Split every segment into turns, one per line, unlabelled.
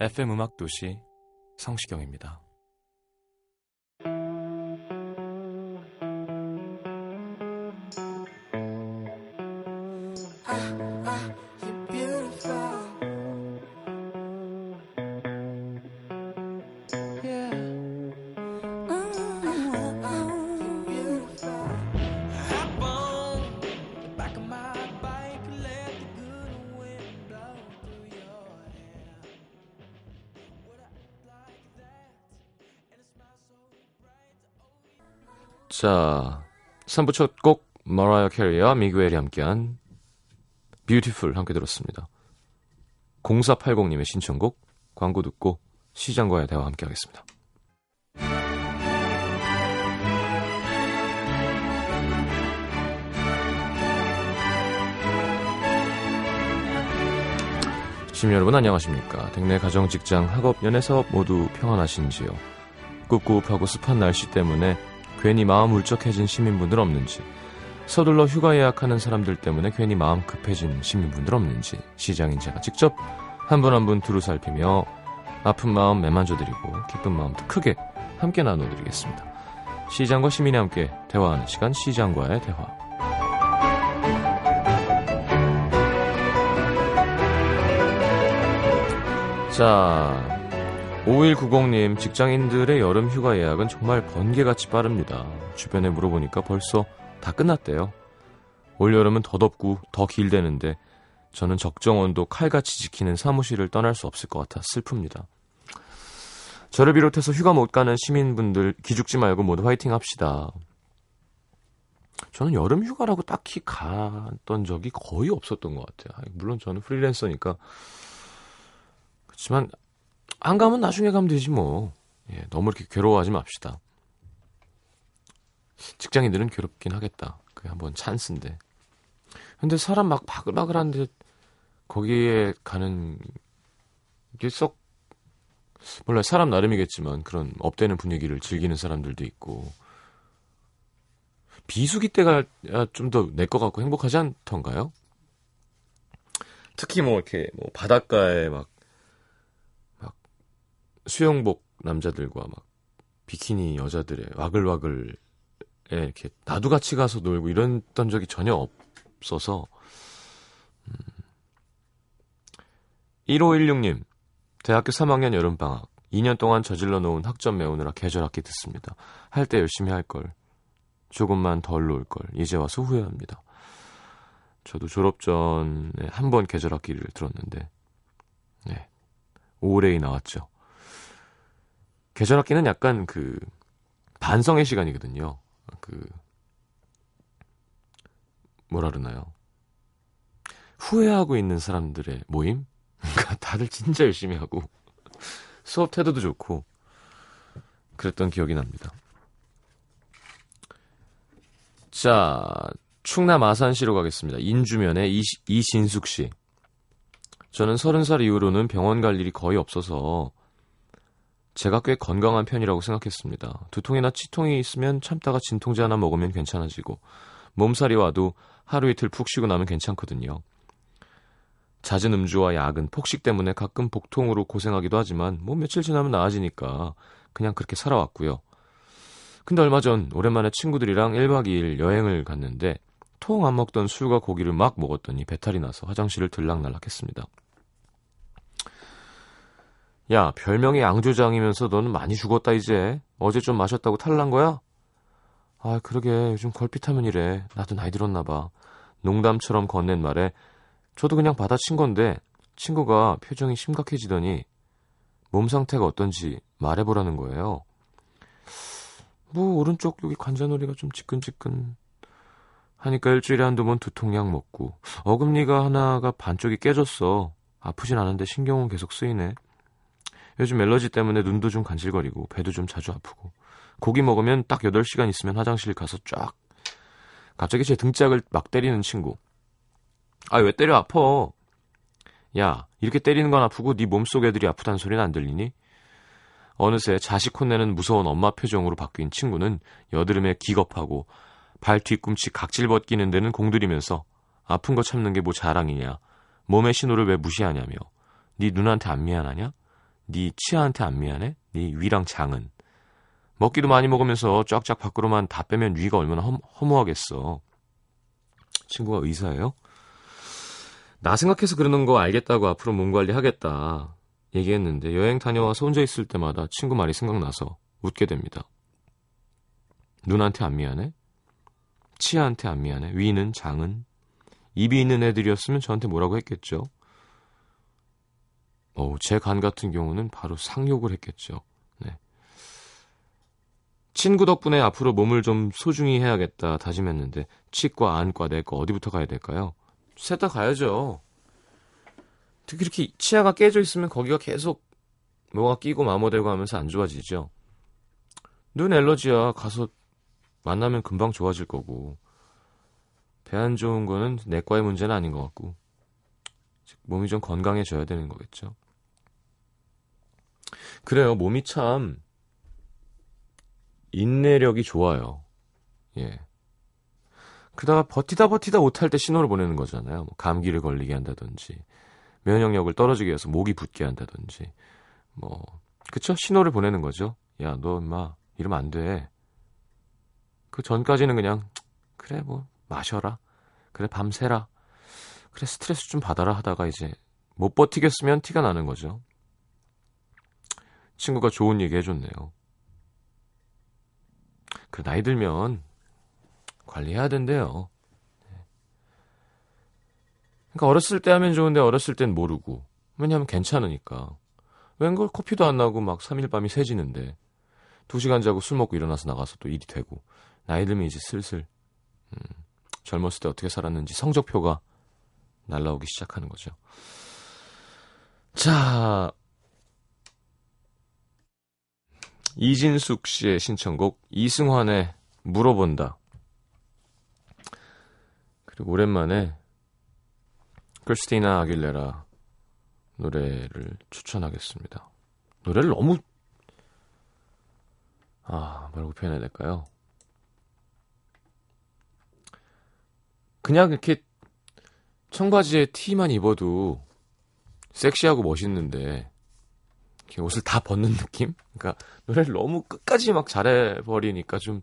FM 음악 도시 성시경입니다. 자, 3부 첫 곡 머라이어 캐리와 미구엘이 함께한 Beautiful 함께 들었습니다. 0480님의 신청곡 광고 듣고 시장과의 대화 함께 하겠습니다. 시민 여러분 안녕하십니까? 댁내 가정, 직장, 학업, 연애 사업 모두 평안하신지요? 꿉꿉하고 습한 날씨 때문에 괜히 마음 울적해진 시민분들 없는지 서둘러 휴가 예약하는 사람들 때문에 괜히 마음 급해진 시민분들 없는지 시장인 제가 직접 한분 한 분 두루 살피며 아픈 마음 매만져드리고 기쁜 마음도 크게 함께 나눠드리겠습니다. 시장과 시민이 함께 대화하는 시간 시장과의 대화 자 5190님, 직장인들의 여름 휴가 예약은 정말 번개같이 빠릅니다. 주변에 물어보니까 벌써 다 끝났대요. 올여름은 더 덥고 더 길대는데 저는 적정 온도 칼같이 지키는 사무실을 떠날 수 없을 것 같아 슬픕니다. 저를 비롯해서 휴가 못 가는 시민분들 기죽지 말고 모두 화이팅 합시다. 저는 여름 휴가라고 딱히 갔던 적이 거의 없었던 것 같아요. 물론 저는 프리랜서니까. 그렇지만 안 가면 나중에 가면 되지 뭐. 예, 너무 이렇게 괴로워하지 맙시다. 직장인들은 괴롭긴 하겠다. 그게 한번 찬스인데. 근데 사람 막 바글바글한데 거기에 가는 게 썩 몰라 사람 나름이겠지만 그런 업되는 분위기를 즐기는 사람들도 있고 비수기 때가 좀 더 내 것 같고 행복하지 않던가요? 특히 뭐 이렇게 뭐 바닷가에 막 수영복 남자들과 막 비키니 여자들의 와글와글 에 이렇게 나도 같이 가서 놀고 이랬던 적이 전혀 없어서 음. 1516님 대학교 3학년 여름방학 2년 동안 저질러 놓은 학점 메우느라 계절 학기 듣습니다. 할 때 열심히 할 걸. 조금만 덜 놀 걸. 이제 와서 후회합니다. 저도 졸업 전에 한 번 계절 학기를 들었는데 네. 오레이 나왔죠. 계절 학기는 약간 그 반성의 시간이거든요. 그 뭐라 그러나요? 후회하고 있는 사람들의 모임? 그러니까 다들 진짜 열심히 하고 수업 태도도 좋고 그랬던 기억이 납니다. 자, 충남 아산시로 가겠습니다. 인주면의 이, 이신숙 씨. 저는 서른 살 이후로는 병원 갈 일이 거의 없어서 제가 꽤 건강한 편이라고 생각했습니다. 두통이나 치통이 있으면 참다가 진통제 하나 먹으면 괜찮아지고 몸살이 와도 하루 이틀 푹 쉬고 나면 괜찮거든요. 잦은 음주와 야근, 폭식 때문에 가끔 복통으로 고생하기도 하지만 뭐 며칠 지나면 나아지니까 그냥 그렇게 살아왔고요. 근데 얼마 전 오랜만에 친구들이랑 1박 2일 여행을 갔는데 통 안 먹던 술과 고기를 막 먹었더니 배탈이 나서 화장실을 들락날락했습니다. 야, 별명이 양조장이면서 너는 많이 죽었다 이제. 어제 좀 마셨다고 탈난 거야? 아, 그러게 요즘 걸핏하면 이래. 나도 나이 들었나 봐. 농담처럼 건넨 말에 저도 그냥 받아친 건데 친구가 표정이 심각해지더니 몸 상태가 어떤지 말해보라는 거예요. 뭐 오른쪽 여기 관자놀이가 좀 지끈지끈 하니까 일주일에 한두 번 두통약 먹고 어금니가 하나가 반쪽이 깨졌어. 아프진 않은데 신경은 계속 쓰이네. 요즘 엘러지 때문에 눈도 좀 간질거리고 배도 좀 자주 아프고 고기 먹으면 딱 8시간 있으면 화장실 가서 쫙 갑자기 제 등짝을 막 때리는 친구. 아 왜 때려 아파. 야 이렇게 때리는 건 아프고 네 몸속 애들이 아프다는 소리는 안 들리니? 어느새 자식 혼내는 무서운 엄마 표정으로 바뀐 친구는 여드름에 기겁하고 발 뒤꿈치 각질 벗기는 데는 공들이면서 아픈 거 참는 게 뭐 자랑이냐. 몸의 신호를 왜 무시하냐며. 네 누나한테 안 미안하냐? 네 치아한테 안 미안해? 네 위랑 장은. 먹기도 많이 먹으면서 쫙쫙 밖으로만 다 빼면 위가 얼마나 허, 허무하겠어. 친구가 의사예요? 나 생각해서 그러는 거 알겠다고 앞으로 몸 관리하겠다. 얘기했는데 여행 다녀와서 혼자 있을 때마다 친구 말이 생각나서 웃게 됩니다. 누나한테 안 미안해? 치아한테 안 미안해? 위는 장은? 입이 있는 애들이었으면 저한테 뭐라고 했겠죠? 어, 제 간 같은 경우는 바로 상욕을 했겠죠. 네. 친구 덕분에 앞으로 몸을 좀 소중히 해야겠다 다짐했는데 치과, 안과, 내과 어디부터 가야 될까요? 셋 다 가야죠. 특히 이렇게 치아가 깨져 있으면 거기가 계속 뭐가 끼고 마모되고 하면서 안 좋아지죠. 눈 엘러지야 가서 만나면 금방 좋아질 거고 배 안 좋은 거는 내과의 문제는 아닌 것 같고 몸이 좀 건강해져야 되는 거겠죠. 그래요. 몸이 참 인내력이 좋아요. 예. 그다가 버티다 버티다 못할 때 신호를 보내는 거잖아요. 뭐 감기를 걸리게 한다든지 면역력을 떨어지게 해서 목이 붓게 한다든지 뭐 그쵸? 신호를 보내는 거죠. 야, 너 임마 이러면 안 돼. 그 전까지는 그냥 그래 뭐 마셔라. 그래 밤새라. 그래 스트레스 좀 받아라 하다가 이제 못 버티겠으면 티가 나는 거죠. 친구가 좋은 얘기 해줬네요. 그 나이 들면 관리해야 된대요. 그러니까 어렸을 때 하면 좋은데 어렸을 땐 모르고 왜냐하면 괜찮으니까 웬걸 커피도 안 나고 막 3일 밤이 새지는데 2시간 자고 술 먹고 일어나서 나가서 또 일이 되고 나이 들면 이제 슬슬 음, 젊었을 때 어떻게 살았는지 성적표가 날라오기 시작하는 거죠. 자, 이진숙 씨의 신청곡 이승환의 물어본다. 그리고 오랜만에 크리스티나 아길레라 노래를 추천하겠습니다. 노래를 너무 아 뭐라고 표현해야 될까요? 그냥 이렇게 청바지에 티만 입어도 섹시하고 멋있는데 이렇게 옷을 다 벗는 느낌? 그러니까 노래를 너무 끝까지 막 잘해버리니까 좀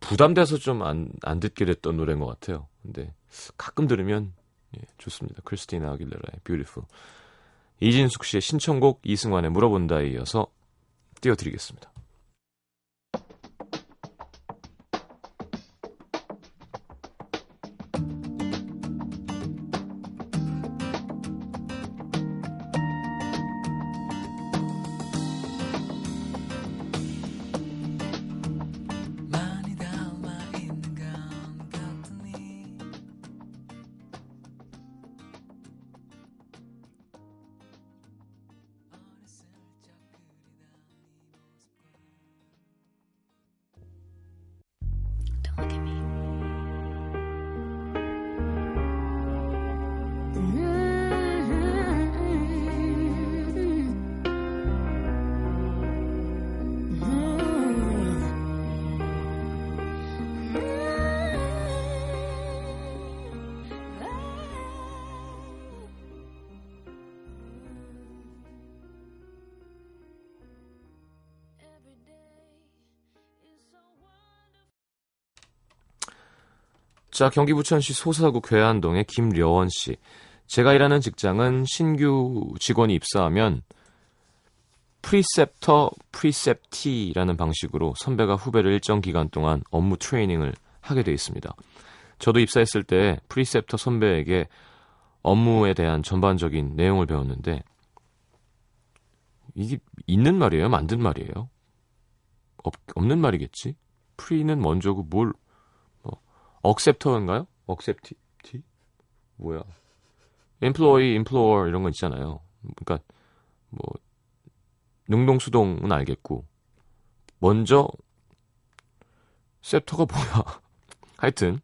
부담돼서 좀 안 안 듣게 됐던 노래인 것 같아요. 근데 가끔 들으면 예, 좋습니다. 크리스티나 아길레라의 Beautiful. 이진숙 씨의 신청곡 이승환의 물어본다에 이어서 띄워드리겠습니다. 자, 경기 부천시 소사구 괴안동의 김려원 씨. 제가 일하는 직장은 신규 직원이 입사하면 preceptor, preceptee라는 방식으로 선배가 후배를 일정 기간 동안 업무 트레이닝을 하게 돼 있습니다. 저도 입사했을 때 preceptor 선배에게 업무에 대한 전반적인 내용을 배웠는데 이게 있는 말이에요? 만든 말이에요? 없, 없는 말이겠지? pre는 먼저고 뭘 뭐, acceptor인가요? acceptee? 티? 뭐야? employee, employer 이런 거 있잖아요. 그러니까 뭐 능동수동은 알겠고 먼저 ceptor가 뭐야? 하여튼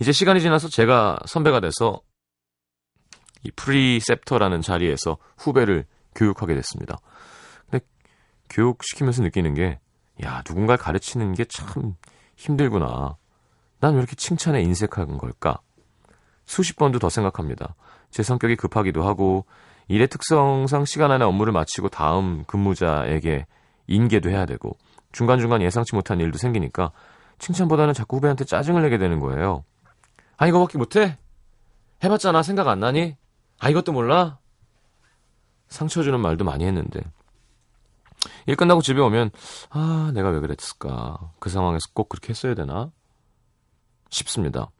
이제 시간이 지나서 제가 선배가 돼서 이 preceptor라는 자리에서 후배를 교육하게 됐습니다. 근데 교육시키면서 느끼는 게, 야, 누군가를 가르치는 게 참 힘들구나. 난 왜 이렇게 칭찬에 인색한 걸까? 수십 번도 더 생각합니다. 제 성격이 급하기도 하고, 일의 특성상 시간 안에 업무를 마치고 다음 근무자에게 인계도 해야 되고, 중간중간 예상치 못한 일도 생기니까, 칭찬보다는 자꾸 후배한테 짜증을 내게 되는 거예요. 아, 이거밖에 못해? 해봤잖아. 생각 안 나니? 아, 이것도 몰라? 상처 주는 말도 많이 했는데. 일 끝나고 집에 오면, 아, 내가 왜 그랬을까. 그 상황에서 꼭 그렇게 했어야 되나? 싶습니다.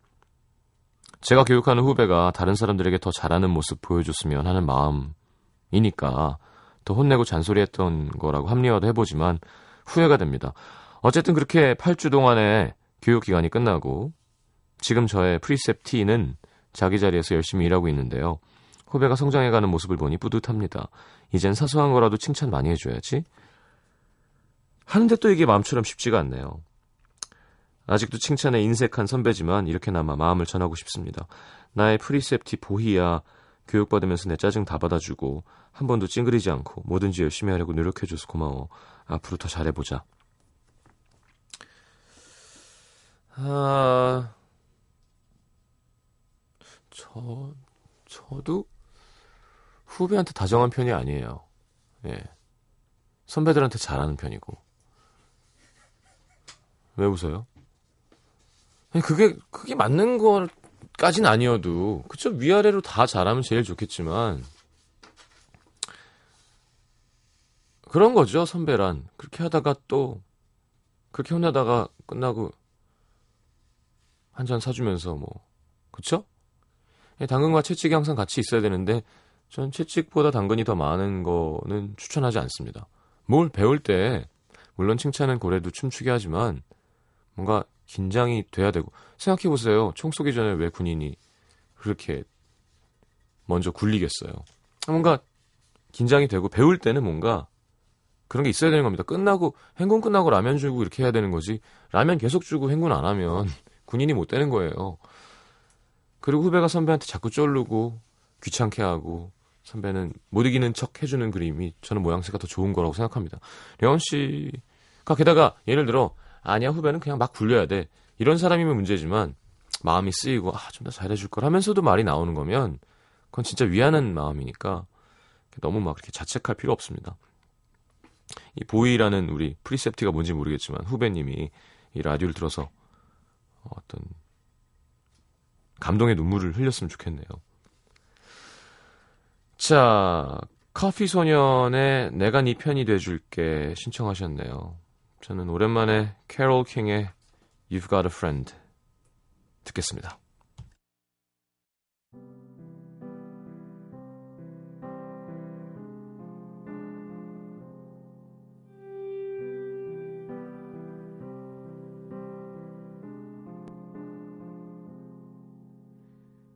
제가 교육하는 후배가 다른 사람들에게 더 잘하는 모습 보여줬으면 하는 마음이니까 더 혼내고 잔소리했던 거라고 합리화도 해보지만 후회가 됩니다. 어쨌든 그렇게 8주 동안의 교육 기간이 끝나고 지금 저의 preceptee는 자기 자리에서 열심히 일하고 있는데요. 후배가 성장해가는 모습을 보니 뿌듯합니다. 이젠 사소한 거라도 칭찬 많이 해줘야지. 하는데 또 이게 마음처럼 쉽지가 않네요. 아직도 칭찬에 인색한 선배지만 이렇게나마 마음을 전하고 싶습니다. 나의 preceptee 보희야 교육받으면서 내 짜증 다 받아주고 한 번도 찡그리지 않고 뭐든지 열심히 하려고 노력해줘서 고마워. 앞으로 더 잘해보자. 아... 저, 저도 후배한테 다정한 편이 아니에요. 예. 선배들한테 잘하는 편이고. 왜 웃어요? 그게, 그게 맞는 것까진 아니어도, 그쵸? 위아래로 다 잘하면 제일 좋겠지만, 그런 거죠, 선배란. 그렇게 하다가 또, 그렇게 혼나다가 끝나고, 한 잔 사주면서 뭐, 그쵸? 예, 당근과 채찍이 항상 같이 있어야 되는데 전 채찍보다 당근이 더 많은 거는 추천하지 않습니다. 뭘 배울 때 물론 칭찬은 고래도 춤추게 하지만 뭔가 긴장이 돼야 되고 생각해 보세요. 총 쏘기 전에 왜 군인이 그렇게 먼저 굴리겠어요. 뭔가 긴장이 되고 배울 때는 뭔가 그런 게 있어야 되는 겁니다. 끝나고 행군 끝나고 라면 주고 이렇게 해야 되는 거지. 라면 계속 주고 행군 안 하면 군인이 못 되는 거예요. 그리고 후배가 선배한테 자꾸 쫄르고 귀찮게 하고 선배는 못 이기는 척 해주는 그림이 저는 모양새가 더 좋은 거라고 생각합니다. 려원 씨가 게다가 예를 들어 아니야 후배는 그냥 막 굴려야 돼 이런 사람이면 문제지만 마음이 쓰이고 아 좀 더 잘해줄 걸 하면서도 말이 나오는 거면 그건 진짜 위하는 마음이니까 너무 막 그렇게 자책할 필요 없습니다. 이 보이라는 우리 프리셉티가 뭔지 모르겠지만 후배님이 이 라디오를 들어서 어떤 감동의 눈물을 흘렸으면 좋겠네요. 자, 커피 소년의 내가 네 편이 돼줄게 신청하셨네요. 저는 오랜만에 캐롤 킹의 You've Got a Friend 듣겠습니다.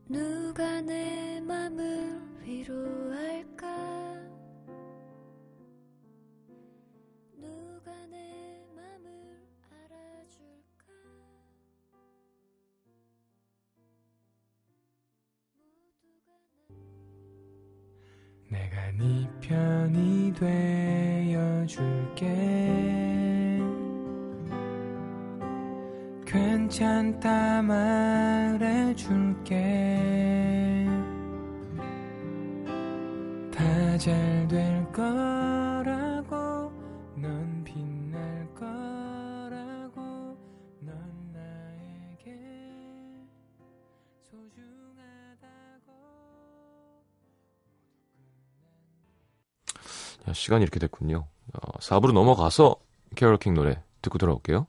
누가 내 맘을 위로할까? 누가 내 맘을 알아줄까?
내가 네 편이 되어줄게. 괜찮다 말해줄게 잘 될 거라고 넌 빛날 거라고 넌 나에게 소중하다고
야, 시간이 이렇게 됐군요. 어, 4부로 넘어가서 캐롤 킹 노래 듣고 돌아올게요.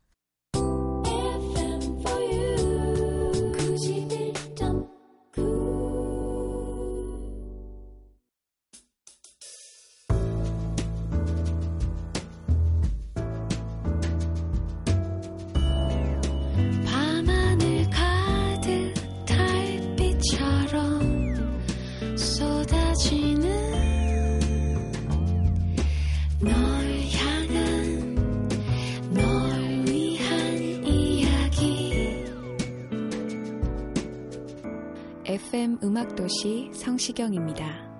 FM 음악도시 성시경입니다.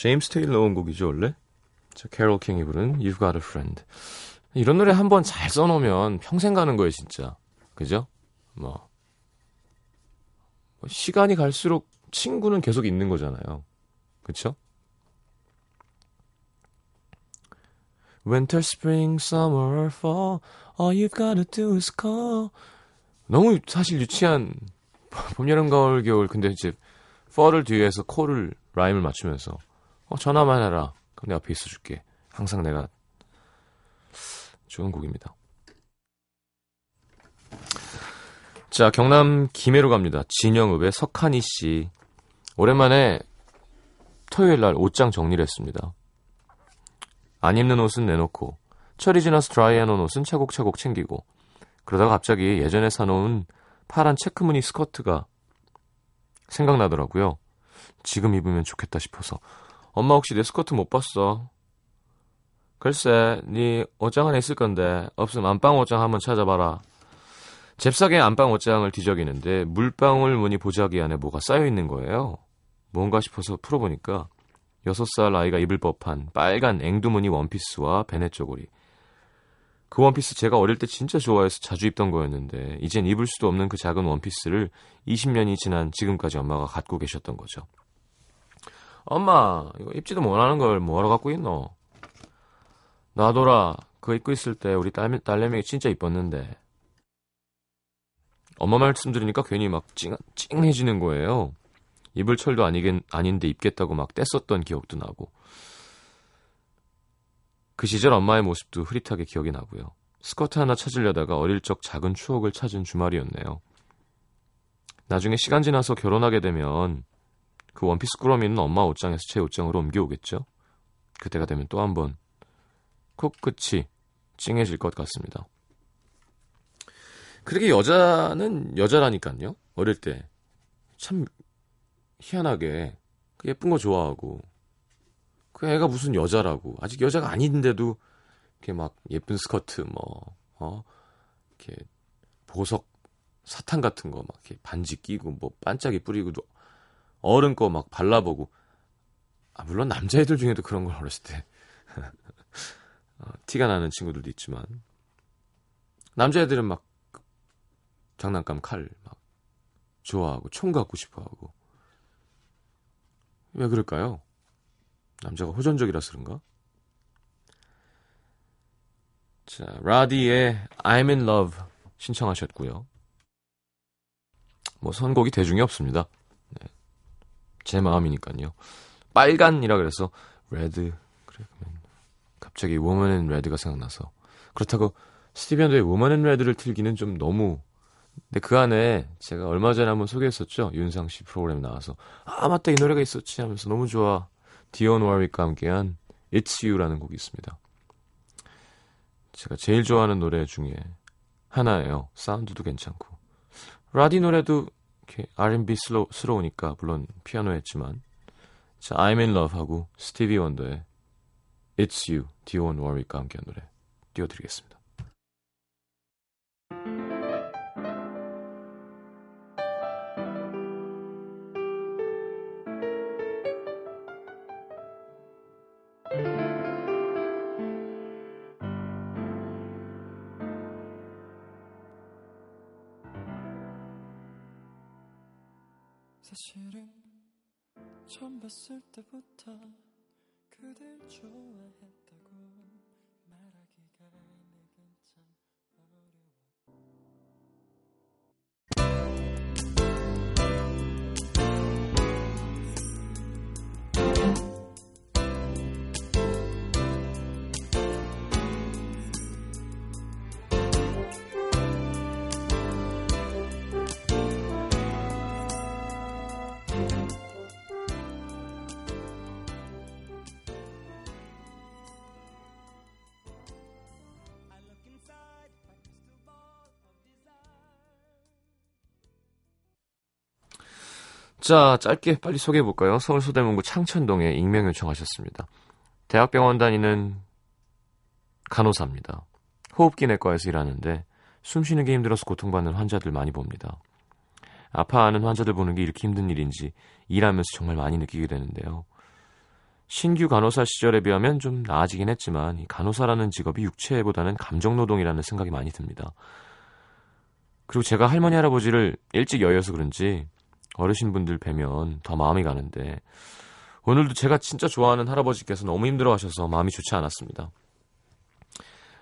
제임스 테일러 온 곡이죠, 원래? 자, 캐롤 킹이 부른 You've Got a Friend. 이런 노래 한 번 잘 써놓으면 평생 가는 거예요, 진짜. 그죠? 뭐. 뭐 시간이 갈수록 친구는 계속 있는 거잖아요. 그쵸? Winter, spring, summer, fall, all you've gotta do is call. 너무 사실 유치한 봄, 여름, 가을, 겨울. 근데 이제 fall을 뒤에서 call을 라임을 맞추면서 어, 전화만 해라. 그럼 내 앞에 있어줄게. 항상 내가 좋은 곡입니다. 자, 경남 김해로 갑니다. 진영읍의 석한희 씨. 오랜만에 토요일 날 옷장 정리를 했습니다. 안 입는 옷은 내놓고, 철이 지나서 드라이해놓은 옷은 차곡차곡 챙기고, 그러다가 갑자기 예전에 사놓은 파란 체크무늬 스커트가 생각나더라고요. 지금 입으면 좋겠다 싶어서. 엄마 혹시 내 스커트 못 봤어? 글쎄, 네 옷장 안에 있을 건데 없으면 안방 옷장 한번 찾아봐라. 잽싸게 안방 옷장을 뒤적이는데 물방울 무늬 보자기 안에 뭐가 쌓여 있는 거예요. 뭔가 싶어서 풀어보니까 여섯 살 아이가 입을 법한 빨간 앵두무늬 원피스와 베네 쪼고리. 그 원피스 제가 어릴 때 진짜 좋아해서 자주 입던 거였는데 이젠 입을 수도 없는 그 작은 원피스를 20년이 지난 지금까지 엄마가 갖고 계셨던 거죠. 엄마, 이거 입지도 못하는 걸 뭐하러 갖고 있노? 놔둬라. 그거 입고 있을 때 우리 딸, 딸내미가 진짜 이뻤는데. 엄마 말씀 들으니까 괜히 막 찡, 찡해지는 거예요. 입을 철도 아니긴, 아닌데 입겠다고 막 뗐었던 기억도 나고. 그 시절 엄마의 모습도 흐릿하게 기억이 나고요. 스커트 하나 찾으려다가 어릴 적 작은 추억을 찾은 주말이었네요. 나중에 시간 지나서 결혼하게 되면 그 원피스 꾸러미는 엄마 옷장에서 제 옷장으로 옮겨오겠죠? 그때가 되면 또 한 번 코끝이 찡해질 것 같습니다. 그렇게 여자는 여자라니까요. 어릴 때 참 희한하게 그 예쁜 거 좋아하고 그 애가 무슨 여자라고 아직 여자가 아닌데도 이렇게 막 예쁜 스커트 뭐 어? 이렇게 보석 사탕 같은 거 막 이렇게 반지 끼고 뭐 반짝이 뿌리고 어른 거 막 발라보고 아 물론 남자애들 중에도 그런 걸 어렸을 때 어, 티가 나는 친구들도 있지만 남자애들은 막 장난감 칼 막 좋아하고 총 갖고 싶어하고 왜 그럴까요? 남자가 호전적이라서 그런가? 자, 라디의 I'm in love 신청하셨고요. 뭐 선곡이 대중이 없습니다. 네. 제 마음이니까요. 빨간이라 그래서 레드 그러면 갑자기 Woman in Red가 생각나서. 그렇다고 스티비 원더의 Woman in Red를 틀기는 좀 너무 근데 그 안에 제가 얼마 전에 한번 소개했었죠? 윤상 씨 프로그램 나와서. 아 맞다 이 노래가 있었지 하면서 너무 좋아. 디온 워릭과 함께한 It's You라는 곡이 있습니다. 제가 제일 좋아하는 노래 중에 하나예요. 사운드도 괜찮고. 라디 노래도 이렇게 R&B 스러우니까 물론 피아노 했지만. 자 I'm in Love 하고 스티비 원더의 It's You 디온 워릭과 함께한 노래 띄워드리겠습니다
때부터 그댈 좋아
자, 짧게 빨리 소개해 볼까요? 서울 소대문구 창천동에 익명 요청하셨습니다. 대학병원 다니는 간호사입니다. 호흡기 내과에서 일하는데 숨 쉬는 게 힘들어서 고통받는 환자들 많이 봅니다. 아파하는 환자들 보는 게 이렇게 힘든 일인지 일하면서 정말 많이 느끼게 되는데요. 신규 간호사 시절에 비하면 좀 나아지긴 했지만 이 간호사라는 직업이 육체보다는 감정 노동이라는 생각이 많이 듭니다. 그리고 제가 할머니 할아버지를 일찍 여여서 그런지 어르신분들 뵈면 더 마음이 가는데 오늘도 제가 진짜 좋아하는 할아버지께서 너무 힘들어하셔서 마음이 좋지 않았습니다.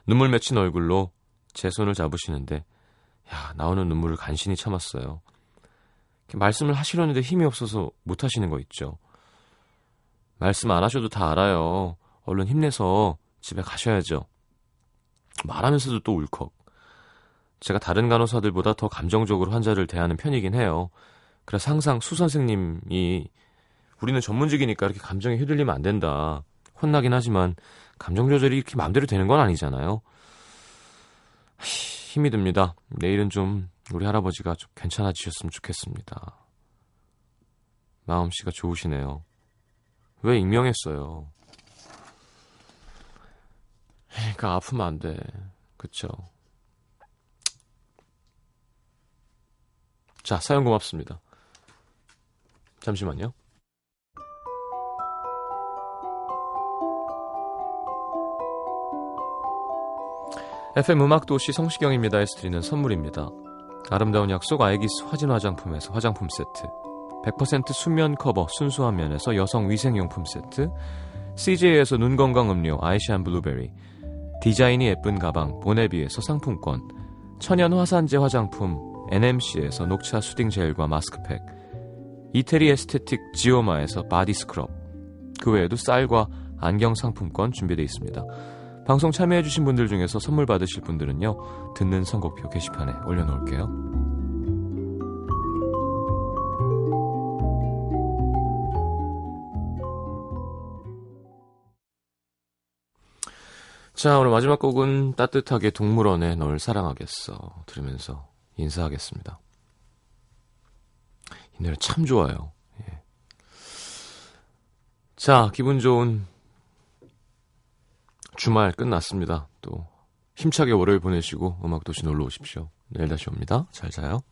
눈물 맺힌 얼굴로 제 손을 잡으시는데 야 나오는 눈물을 간신히 참았어요. 말씀을 하시려는데 힘이 없어서 못 하시는 거 있죠. 말씀 안 하셔도 다 알아요. 얼른 힘내서 집에 가셔야죠. 말하면서도 또 울컥. 제가 다른 간호사들보다 더 감정적으로 환자를 대하는 편이긴 해요. 그래서 항상 수 선생님이 우리는 전문직이니까 이렇게 감정에 휘둘리면 안 된다. 혼나긴 하지만 감정 조절이 이렇게 마음대로 되는 건 아니잖아요. 히, 힘이 듭니다. 내일은 좀 우리 할아버지가 좀 괜찮아지셨으면 좋겠습니다. 마음씨가 좋으시네요. 왜 익명했어요? 그러니까 아프면 안 돼. 그쵸? 자, 사연 고맙습니다. 잠시만요. FM 음악도시 성시경입니다 에서 드리는 선물입니다. 아름다운 약속 아이기스 화진 화장품에서 화장품 세트 100% 수면 커버 순수한 면에서 여성 위생용품 세트 CJ에서 눈건강 음료 아이시안 블루베리 디자인이 예쁜 가방 보네비에서 상품권 천연 화산재 화장품 NMC에서 녹차 soothing 젤과 마스크팩 이태리 에스테틱 지오마에서 body scrub 그 외에도 쌀과 안경 상품권 준비되어 있습니다. 방송 참여해주신 분들 중에서 선물 받으실 분들은요 듣는 선곡표 게시판에 올려놓을게요. 자, 오늘 마지막 곡은 따뜻하게 동물원에 널 사랑하겠어 들으면서 인사하겠습니다. 이 노래 참 좋아요. 예. 자, 기분 좋은 주말 끝났습니다. 또 힘차게 월요일 보내시고 음악도시 놀러 오십시오. 내일 다시 옵니다. 잘 자요.